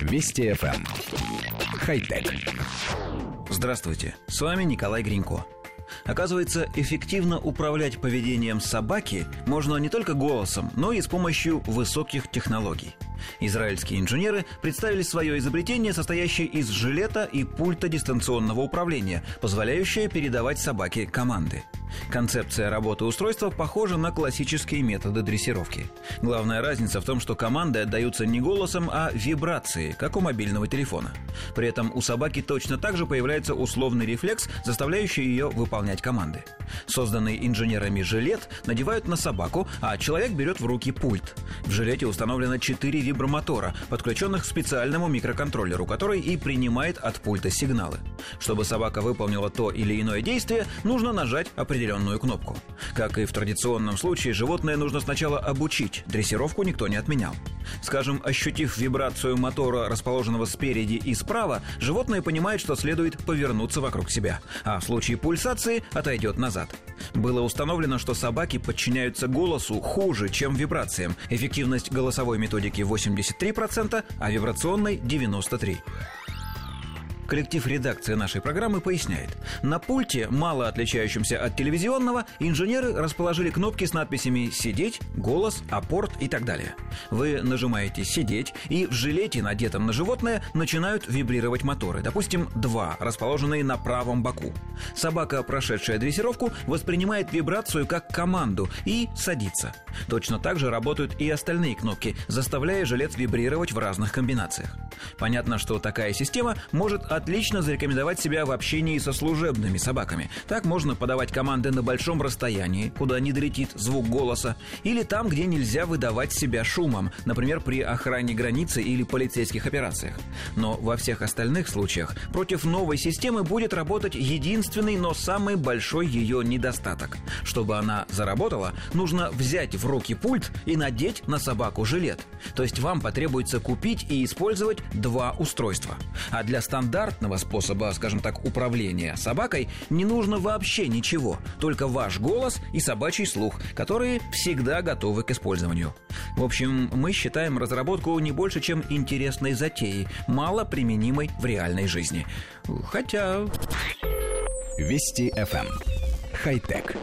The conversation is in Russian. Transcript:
Вести FM. Эм. Хай-тек. Здравствуйте, с вами Николай Гринько. Оказывается, эффективно управлять поведением собаки можно не только голосом, но и с помощью высоких технологий. Израильские инженеры представили свое изобретение, состоящее из жилета и пульта дистанционного управления, позволяющее передавать собаке команды – Концепция работы устройства похожа на классические методы дрессировки. Главная разница в том, что команды отдаются не голосом, а вибрацией, как у мобильного телефона. При этом у собаки точно так же появляется условный рефлекс, заставляющий ее выполнять команды. Созданный инженерами жилет надевают на собаку, а человек берет в руки пульт. В жилете установлено 4 вибромотора, подключенных к специальному микроконтроллеру, который и принимает от пульта сигналы. Чтобы собака выполнила то или иное действие, нужно нажать определенную кнопку. Как и в традиционном случае, животное нужно сначала обучить, дрессировку никто не отменял. Скажем, ощутив вибрацию мотора, расположенного спереди и справа, животное понимает, что следует повернуться вокруг себя, а в случае пульсации отойдет назад. Было установлено, что собаки подчиняются голосу хуже, чем вибрациям. Эффективность голосовой методики 83%, а вибрационной 93%. Коллектив редакции нашей программы поясняет. На пульте, мало отличающемся от телевизионного, инженеры расположили кнопки с надписями «Сидеть», «Голос», «Апорт» и так далее. Вы нажимаете «Сидеть», и в жилете, надетом на животное, начинают вибрировать моторы. Допустим, два, расположенные на правом боку. Собака, прошедшая дрессировку, воспринимает вибрацию как команду и садится. Точно так же работают и остальные кнопки, заставляя жилет вибрировать в разных комбинациях. Понятно, что такая система может отлично зарекомендовать себя в общении со служебными собаками. Так можно подавать команды на большом расстоянии, куда не долетит звук голоса, или там, где нельзя выдавать себя шумом, например, при охране границы или полицейских операциях. Но во всех остальных случаях против новой системы будет работать единственный, но самый большой ее недостаток. Чтобы она заработала, нужно взять в руки пульт и надеть на собаку жилет. То есть вам потребуется купить и использовать два устройства. А для стандарта стандартного способа, скажем так, управления собакой не нужно вообще ничего, только ваш голос и собачий слух, которые всегда готовы к использованию. В общем, мы считаем разработку не больше, чем интересной затеей, мало применимой в реальной жизни. Хотя... Вести FM. Эм. Хай-тек.